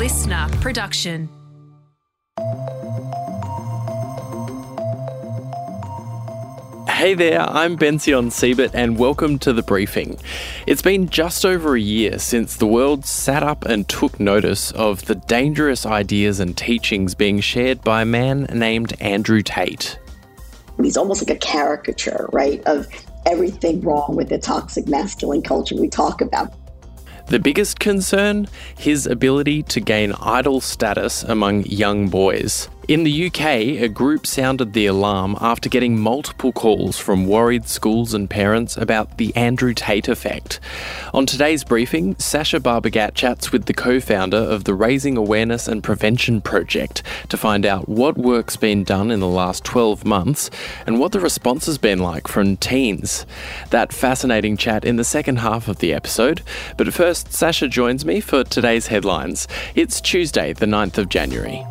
listener production. Hey there, I'm Bension Siebert and welcome to The Briefing. It's been just over a year since the world sat up and took notice of the dangerous ideas and teachings being shared by a man named Andrew Tate. He's almost like a caricature, right, of everything wrong with the toxic masculine culture we talk about. The biggest concern? His ability to gain idol status among young boys. In the UK, a group sounded the alarm after getting multiple calls from worried schools and parents about the Andrew Tate effect. On today's briefing, Sasha Barbagat chats with the co founder of the Raising Awareness and Prevention Project to find out what work's been done in the last 12 months and what the response has been like from teens. That fascinating chat in the second half of the episode. But first, Sasha joins me for today's headlines. It's Tuesday, the 9th of January.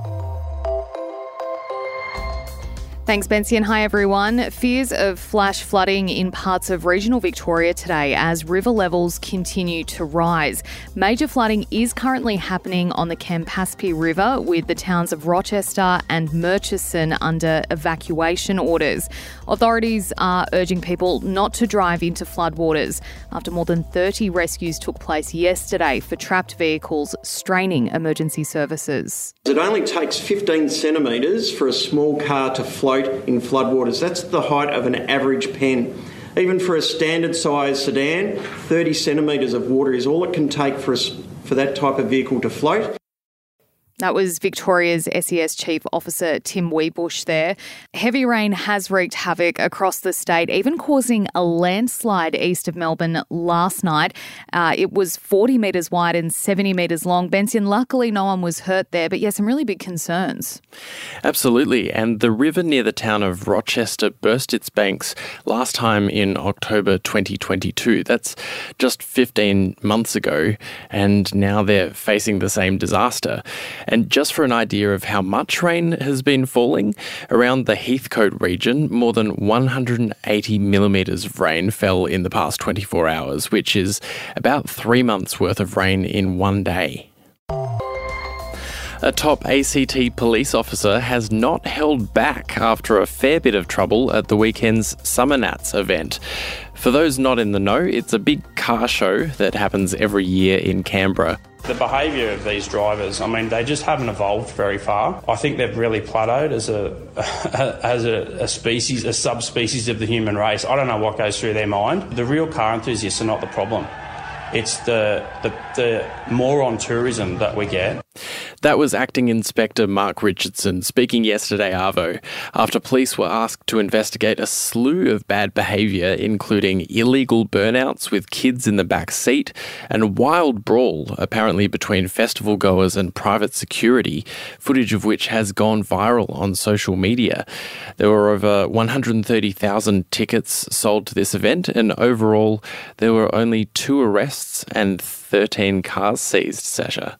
Thanks, Bensi, and hi everyone. Fears of flash flooding in parts of regional Victoria today as river levels continue to rise. Major flooding is currently happening on the Campaspe River with the towns of Rochester and Murchison under evacuation orders. Authorities are urging people not to drive into floodwaters after more than 30 rescues took place yesterday for trapped vehicles straining emergency services. It only takes 15 centimetres for a small car to float in floodwaters. That's the height of an average pen. Even for a standard size sedan, 30 centimetres of water is all it can take for, a, for that type of vehicle to float. That was Victoria's SES Chief Officer Tim Wiebusch there. Heavy rain has wreaked havoc across the state, even causing a landslide east of Melbourne last night. Uh, it was 40 metres wide and 70 metres long. Bension, luckily no one was hurt there, but yeah, some really big concerns. Absolutely. And the river near the town of Rochester burst its banks last time in October 2022. That's just 15 months ago, and now they're facing the same disaster. And just for an idea of how much rain has been falling, around the Heathcote region, more than 180 millimetres of rain fell in the past 24 hours, which is about three months' worth of rain in one day. A top ACT police officer has not held back after a fair bit of trouble at the weekend's Summernats event. For those not in the know, it's a big car show that happens every year in Canberra. The behaviour of these drivers, I mean, they just haven't evolved very far. I think they've really plateaued as a as a, a, species, a subspecies of the human race. I don't know what goes through their mind. The real car enthusiasts are not the problem. It's the, the, the moron tourism that we get. That was Acting Inspector Mark Richardson speaking yesterday, Arvo, after police were asked to investigate a slew of bad behaviour, including illegal burnouts with kids in the back seat and a wild brawl, apparently between festival goers and private security, footage of which has gone viral on social media. There were over 130,000 tickets sold to this event, and overall, there were only two arrests and 13 cars seized, Sasha.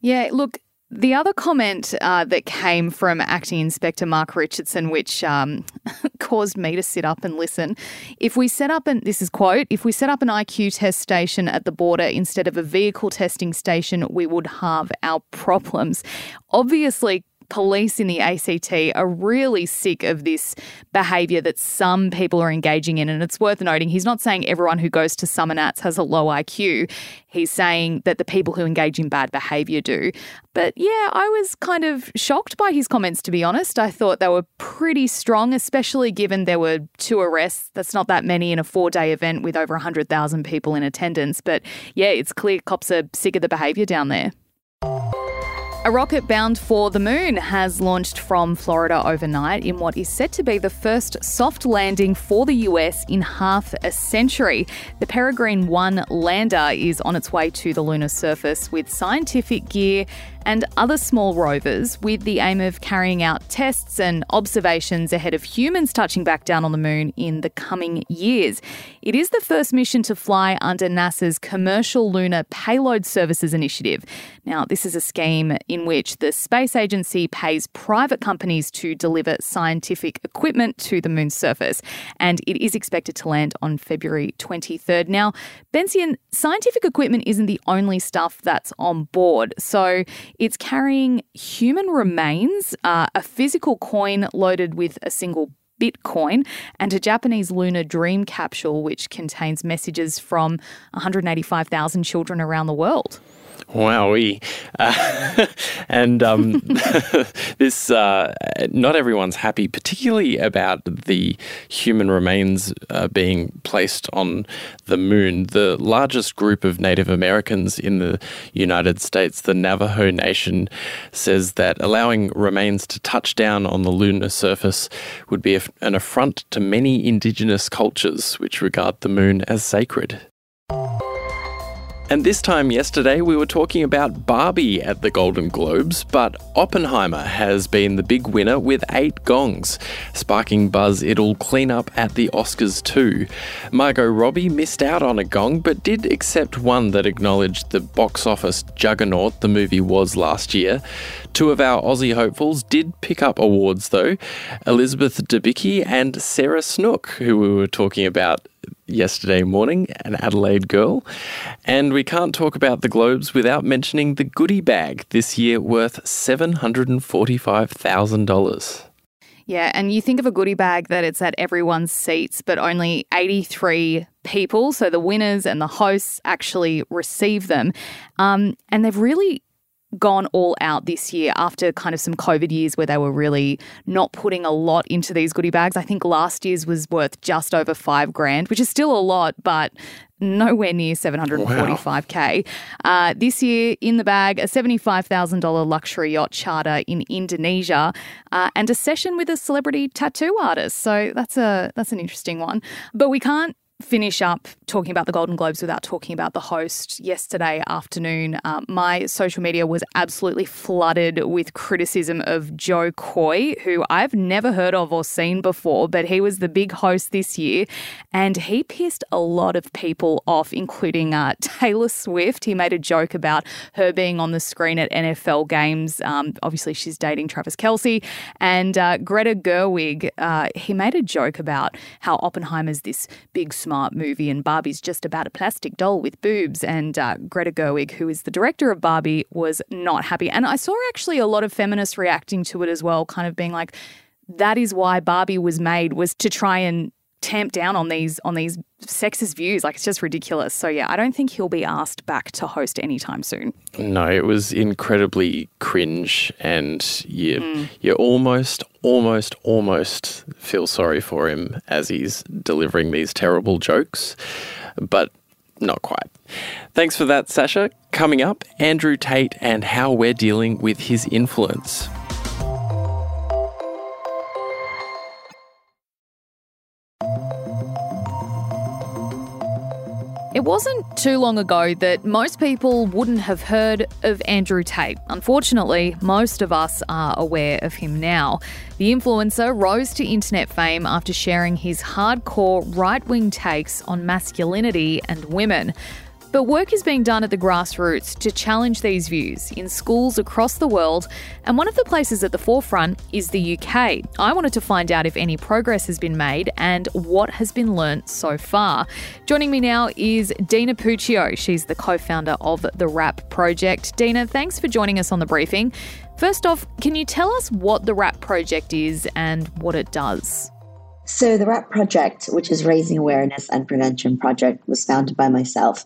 Yeah, look, the other comment uh, that came from Acting Inspector Mark Richardson, which um, caused me to sit up and listen, if we set up an this is quote, if we set up an IQ test station at the border instead of a vehicle testing station, we would halve our problems. Obviously, police in the ACT are really sick of this behaviour that some people are engaging in. And it's worth noting, he's not saying everyone who goes to Summernats has a low IQ. He's saying that the people who engage in bad behaviour do. But yeah, I was kind of shocked by his comments, to be honest. I thought they were pretty strong, especially given there were two arrests. That's not that many in a four day event with over 100,000 people in attendance. But yeah, it's clear cops are sick of the behaviour down there. A rocket bound for the moon has launched from Florida overnight in what is said to be the first soft landing for the US in half a century. The Peregrine 1 lander is on its way to the lunar surface with scientific gear and other small rovers with the aim of carrying out tests and observations ahead of humans touching back down on the moon in the coming years. It is the first mission to fly under NASA's Commercial Lunar Payload Services Initiative. Now, this is a scheme in which the space agency pays private companies to deliver scientific equipment to the moon's surface, and it is expected to land on February 23rd. Now, Bension, scientific equipment isn't the only stuff that's on board. So it's carrying human remains, uh, a physical coin loaded with a single Bitcoin, and a Japanese lunar dream capsule, which contains messages from 185,000 children around the world. Wowee. Uh, and um, this, uh, not everyone's happy, particularly about the human remains uh, being placed on the moon. The largest group of Native Americans in the United States, the Navajo Nation, says that allowing remains to touch down on the lunar surface would be an affront to many indigenous cultures which regard the moon as sacred. And this time yesterday, we were talking about Barbie at the Golden Globes, but Oppenheimer has been the big winner with eight gongs, sparking buzz it'll clean up at the Oscars too. Margot Robbie missed out on a gong, but did accept one that acknowledged the box office juggernaut the movie was last year. Two of our Aussie hopefuls did pick up awards though Elizabeth Debicki and Sarah Snook, who we were talking about yesterday morning, an Adelaide girl. And we can't talk about the Globes without mentioning the goodie bag this year worth $745,000. Yeah, and you think of a goodie bag that it's at everyone's seats, but only 83 people, so the winners and the hosts actually receive them. Um, and they've really gone all out this year after kind of some COVID years where they were really not putting a lot into these goodie bags. I think last year's was worth just over five grand, which is still a lot, but nowhere near 745k. Wow. Uh, this year, in the bag, a $75,000 luxury yacht charter in Indonesia uh, and a session with a celebrity tattoo artist. So that's a that's an interesting one. But we can't finish up talking about the Golden Globes without talking about the host. Yesterday afternoon, uh, my social media was absolutely flooded with criticism of Jo Koy, who I've never heard of or seen before, but he was the big host this year, and he pissed a lot of people off, including uh, Taylor Swift. He made a joke about her being on the screen at NFL games. Um, obviously, she's dating Travis Kelce, and uh, Greta Gerwig. Uh, he made a joke about how Oppenheimer's this big smart movie, and Barbie's just about a plastic doll with boobs. And uh, Greta Gerwig, who is the director of Barbie, was not happy. And I saw actually a lot of feminists reacting to it as well, kind of being like, that is why Barbie was made was to try and tamp down on these on these sexist views. Like it's just ridiculous. So yeah, I don't think he'll be asked back to host anytime soon. No, it was incredibly cringe, and you mm. you almost almost almost feel sorry for him as he's delivering these terrible jokes, but not quite. Thanks for that, Sasha. Coming up, Andrew Tate and how we're dealing with his influence. It wasn't too long ago that most people wouldn't have heard of Andrew Tate. Unfortunately, most of us are aware of him now. The influencer rose to internet fame after sharing his hardcore right wing takes on masculinity and women. But work is being done at the grassroots to challenge these views in schools across the world, and one of the places at the forefront is the UK. I wanted to find out if any progress has been made and what has been learnt so far. Joining me now is Deana Puccio. She's the co founder of the RAP Project. Dina, thanks for joining us on the briefing. First off, can you tell us what the RAP Project is and what it does? So, the RAP project, which is Raising Awareness and Prevention Project, was founded by myself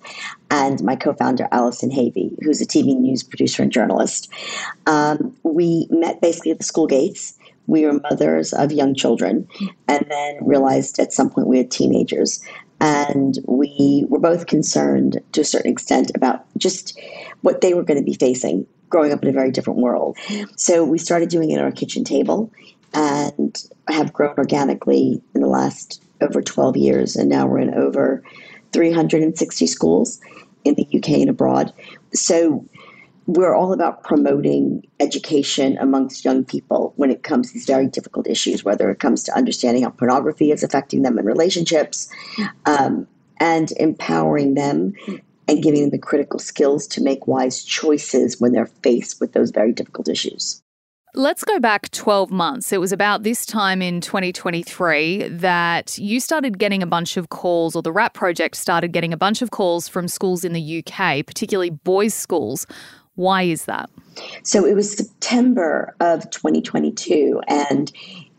and my co founder, Allison Havey, who's a TV news producer and journalist. Um, we met basically at the school gates. We were mothers of young children and then realized at some point we had teenagers. And we were both concerned to a certain extent about just what they were going to be facing growing up in a very different world. So we started doing it at our kitchen table and have grown organically in the last over 12 years. And now we're in over 360 schools in the UK and abroad. So we're all about promoting education amongst young people when it comes to these very difficult issues, whether it comes to understanding how pornography is affecting them in relationships, um, and empowering them and giving them the critical skills to make wise choices when they're faced with those very difficult issues. Let's go back 12 months. It was about this time in 2023 that you started getting a bunch of calls, or the RAP project started getting a bunch of calls from schools in the UK, particularly boys' schools. Why is that? So it was September of 2022, and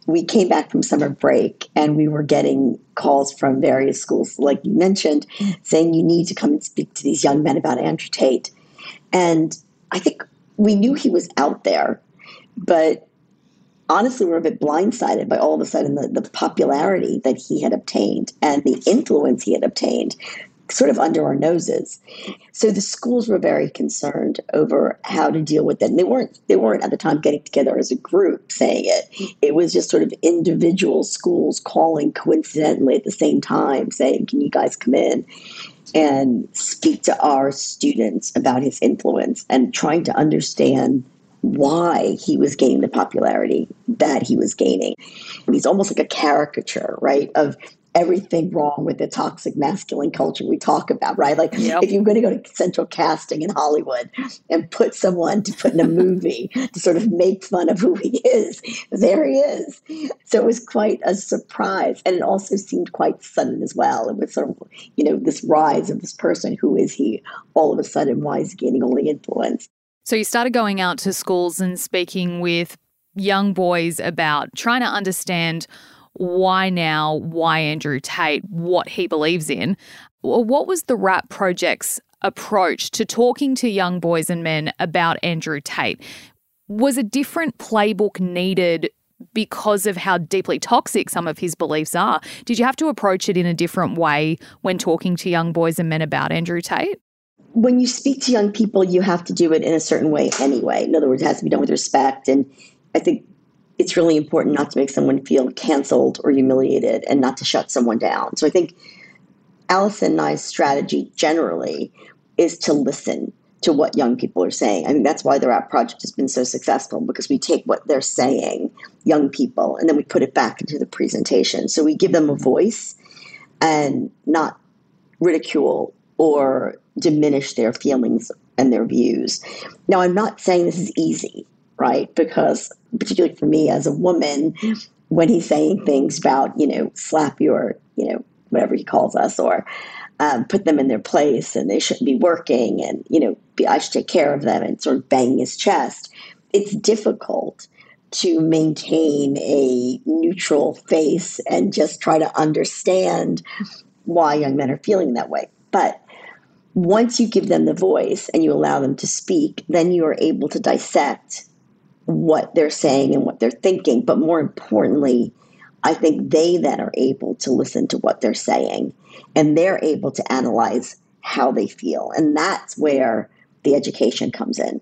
we came back from summer break and we were getting calls from various schools, like you mentioned, saying you need to come and speak to these young men about Andrew Tate. And I think we knew he was out there but honestly, we're a bit blindsided by all of a sudden the, the popularity that he had obtained and the influence he had obtained sort of under our noses. So the schools were very concerned over how to deal with it. And they weren't they weren't at the time getting together as a group saying it. It was just sort of individual schools calling coincidentally at the same time saying, Can you guys come in? And speak to our students about his influence and trying to understand why he was gaining the popularity that he was gaining. He's almost like a caricature, right, of everything wrong with the toxic masculine culture we talk about, right? Like yep. if you're going to go to central casting in Hollywood and put someone to put in a movie to sort of make fun of who he is, there he is. So it was quite a surprise. And it also seemed quite sudden as well. It was sort of, you know, this rise of this person. Who is he all of a sudden? Why is he gaining all the influence? So you started going out to schools and speaking with young boys about trying to understand why now, why Andrew Tate, what he believes in. What was the RAP Project's approach to talking to young boys and men about Andrew Tate? Was a different playbook needed because of how deeply toxic some of his beliefs are? Did you have to approach it in a different way when talking to young boys and men about Andrew Tate? When you speak to young people, you have to do it in a certain way anyway. In other words, it has to be done with respect. And I think it's really important not to make someone feel canceled or humiliated and not to shut someone down. So I think Allison and I's strategy generally is to listen to what young people are saying. I think that's why the RAP project has been so successful because we take what they're saying, young people, and then we put it back into the presentation. So we give them a voice and not ridicule or diminish their feelings and their views. Now, I'm not saying this is easy, right? Because, particularly for me as a woman, when he's saying things about, you know, slap your, you know, whatever he calls us, or um, put them in their place and they shouldn't be working and, you know, be, I should take care of them and sort of bang his chest, it's difficult to maintain a neutral face and just try to understand why young men are feeling that way. But once you give them the voice and you allow them to speak, then you are able to dissect what they're saying and what they're thinking. But more importantly, I think they then are able to listen to what they're saying and they're able to analyze how they feel. And that's where the education comes in.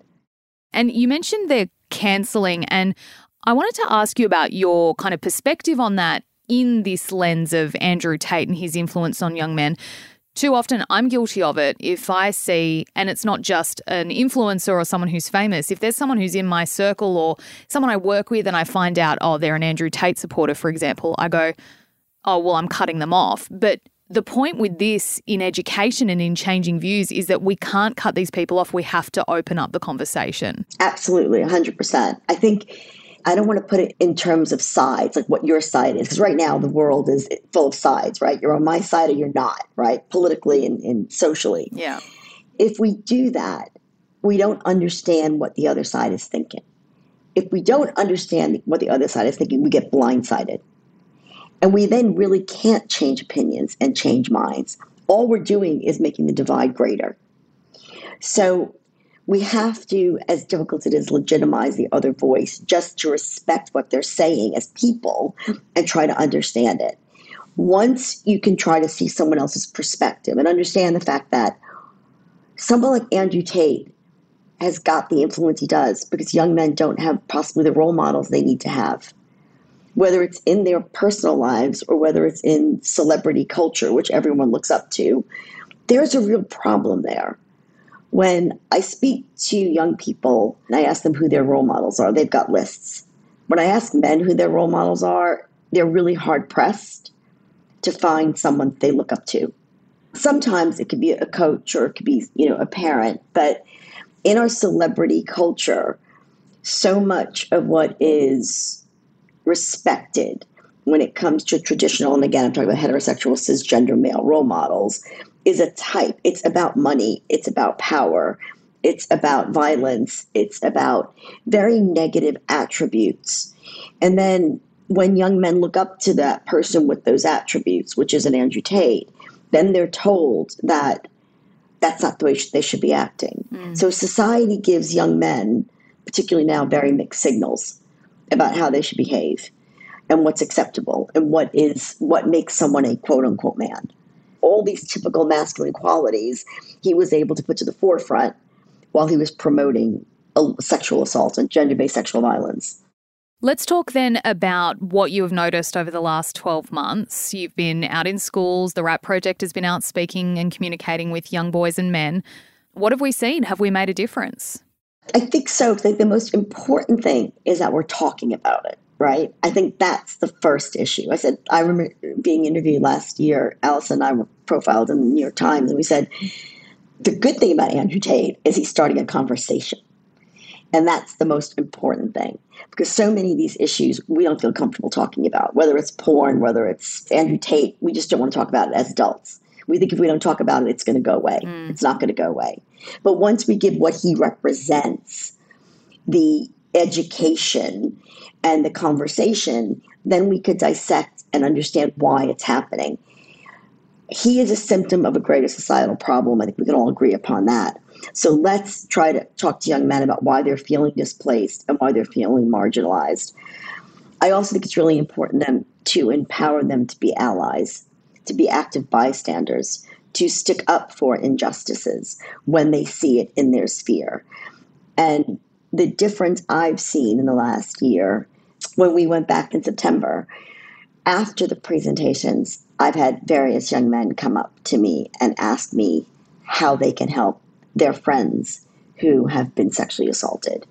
And you mentioned the cancelling, and I wanted to ask you about your kind of perspective on that in this lens of Andrew Tate and his influence on young men. Too often, I'm guilty of it. If I see, and it's not just an influencer or someone who's famous, if there's someone who's in my circle or someone I work with and I find out, oh, they're an Andrew Tate supporter, for example, I go, oh, well, I'm cutting them off. But the point with this in education and in changing views is that we can't cut these people off. We have to open up the conversation. Absolutely, 100%. I think I don't want to put it in terms of sides, like what your side is, because right now the world is full of sides, right? You're on my side or you're not, right? Politically and, and socially. Yeah. If we do that, we don't understand what the other side is thinking. If we don't understand what the other side is thinking, we get blindsided. And we then really can't change opinions and change minds. All we're doing is making the divide greater. So we have to, as difficult as it is, legitimize the other voice just to respect what they're saying as people and try to understand it. Once you can try to see someone else's perspective and understand the fact that someone like Andrew Tate has got the influence he does because young men don't have possibly the role models they need to have. Whether it's in their personal lives or whether it's in celebrity culture, which everyone looks up to, there's a real problem there when I speak to young people and I ask them who their role models are, they've got lists. When I ask men who their role models are, they're really hard pressed to find someone they look up to. Sometimes it could be a coach or it could be, you know, a parent, but in our celebrity culture, so much of what is respected when it comes to traditional, and again, I'm talking about heterosexual cisgender male role models, is a type. It's about money, it's about power, it's about violence, it's about very negative attributes. And then when young men look up to that person with those attributes, which is an Andrew Tate, then they're told that that's not the way they should be acting. Mm. So society gives young men, particularly now, very mixed signals about how they should behave and what's acceptable and what is what makes someone a quote unquote man. All these typical masculine qualities he was able to put to the forefront while he was promoting uh, sexual assault and gender based sexual violence. Let's talk then about what you have noticed over the last 12 months. You've been out in schools, the RAP Project has been out speaking and communicating with young boys and men. What have we seen? Have we made a difference? I think so. I think the most important thing is that we're talking about it right? I think that's the first issue. I said, I remember being interviewed last year. Allison and I were profiled in the New York Times, and we said, the good thing about Andrew Tate is he's starting a conversation. And that's the most important thing because so many of these issues we don't feel comfortable talking about, whether it's porn, whether it's Andrew Tate, we just don't want to talk about it as adults. We think if we don't talk about it, it's going to go away. Mm. It's not going to go away. But once we give what he represents, the education and the conversation, then we could dissect and understand why it's happening. He is a symptom of a greater societal problem. I think we can all agree upon that. So let's try to talk to young men about why they're feeling displaced and why they're feeling marginalized. I also think it's really important them to empower them to be allies, to be active bystanders, to stick up for injustices when they see it in their sphere. And the difference I've seen in the last year when we went back in September, after the presentations, I've had various young men come up to me and ask me how they can help their friends who have been sexually assaulted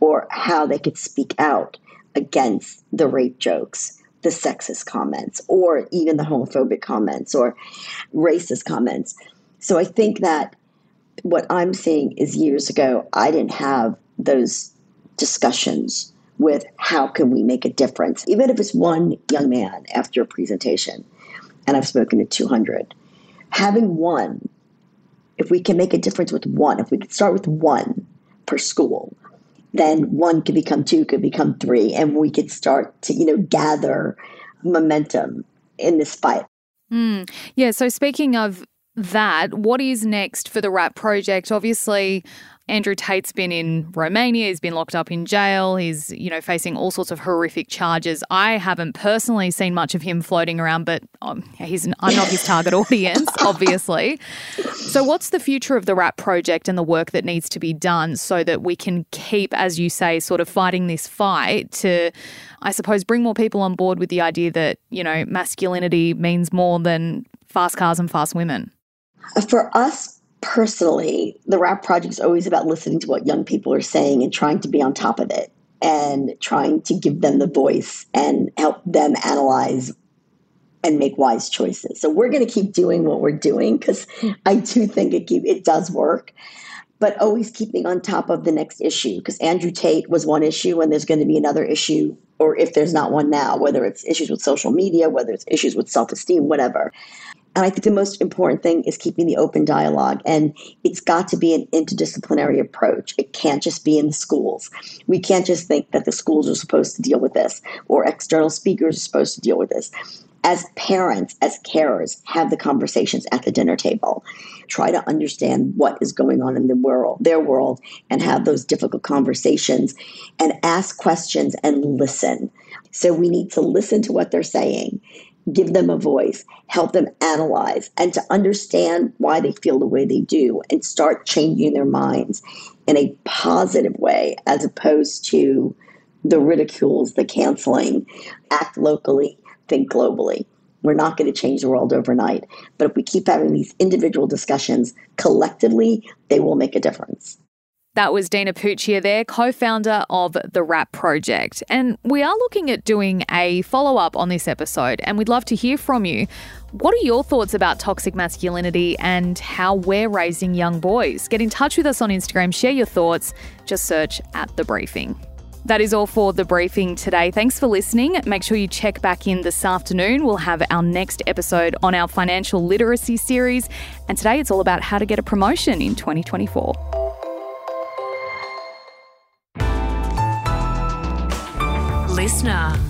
or how they could speak out against the rape jokes, the sexist comments, or even the homophobic comments or racist comments. So I think that what I'm seeing is years ago, I didn't have those discussions with how can we make a difference, even if it's one young man after a presentation, and I've spoken to 200. Having one, if we can make a difference with one, if we could start with one per school, then one could become two, could become three, and we could start to, you know, gather momentum in this fight. Mm. Yeah. So speaking of that, what is next for the RAP project? Obviously, Andrew Tate's been in Romania, he's been locked up in jail, he's, you know, facing all sorts of horrific charges. I haven't personally seen much of him floating around, but um, he's I'm not his target audience, obviously. So what's the future of the RAP project and the work that needs to be done so that we can keep, as you say, sort of fighting this fight to I suppose bring more people on board with the idea that, you know, masculinity means more than fast cars and fast women? For us personally, the rap project is always about listening to what young people are saying and trying to be on top of it and trying to give them the voice and help them analyze and make wise choices. So we're going to keep doing what we're doing because I do think it keep, it does work. But always keeping on top of the next issue because Andrew Tate was one issue and there's going to be another issue, or if there's not one now, whether it's issues with social media, whether it's issues with self esteem, whatever. And I think the most important thing is keeping the open dialogue. And it's got to be an interdisciplinary approach. It can't just be in the schools. We can't just think that the schools are supposed to deal with this or external speakers are supposed to deal with this. As parents, as carers, have the conversations at the dinner table. Try to understand what is going on in the world, their world, and have those difficult conversations and ask questions and listen. So we need to listen to what they're saying give them a voice, help them analyze, and to understand why they feel the way they do and start changing their minds in a positive way as opposed to the ridicules, the canceling, act locally, think globally. We're not going to change the world overnight. But if we keep having these individual discussions collectively, they will make a difference. That was Deana Puccio there, co founder of the RAP Project. And we are looking at doing a follow up on this episode, and we'd love to hear from you. What are your thoughts about toxic masculinity and how we're raising young boys? Get in touch with us on Instagram, share your thoughts, just search at The Briefing. That is all for the briefing today. Thanks for listening. Make sure you check back in this afternoon. We'll have our next episode on our financial literacy series. And today it's all about how to get a promotion in 2024. Listener.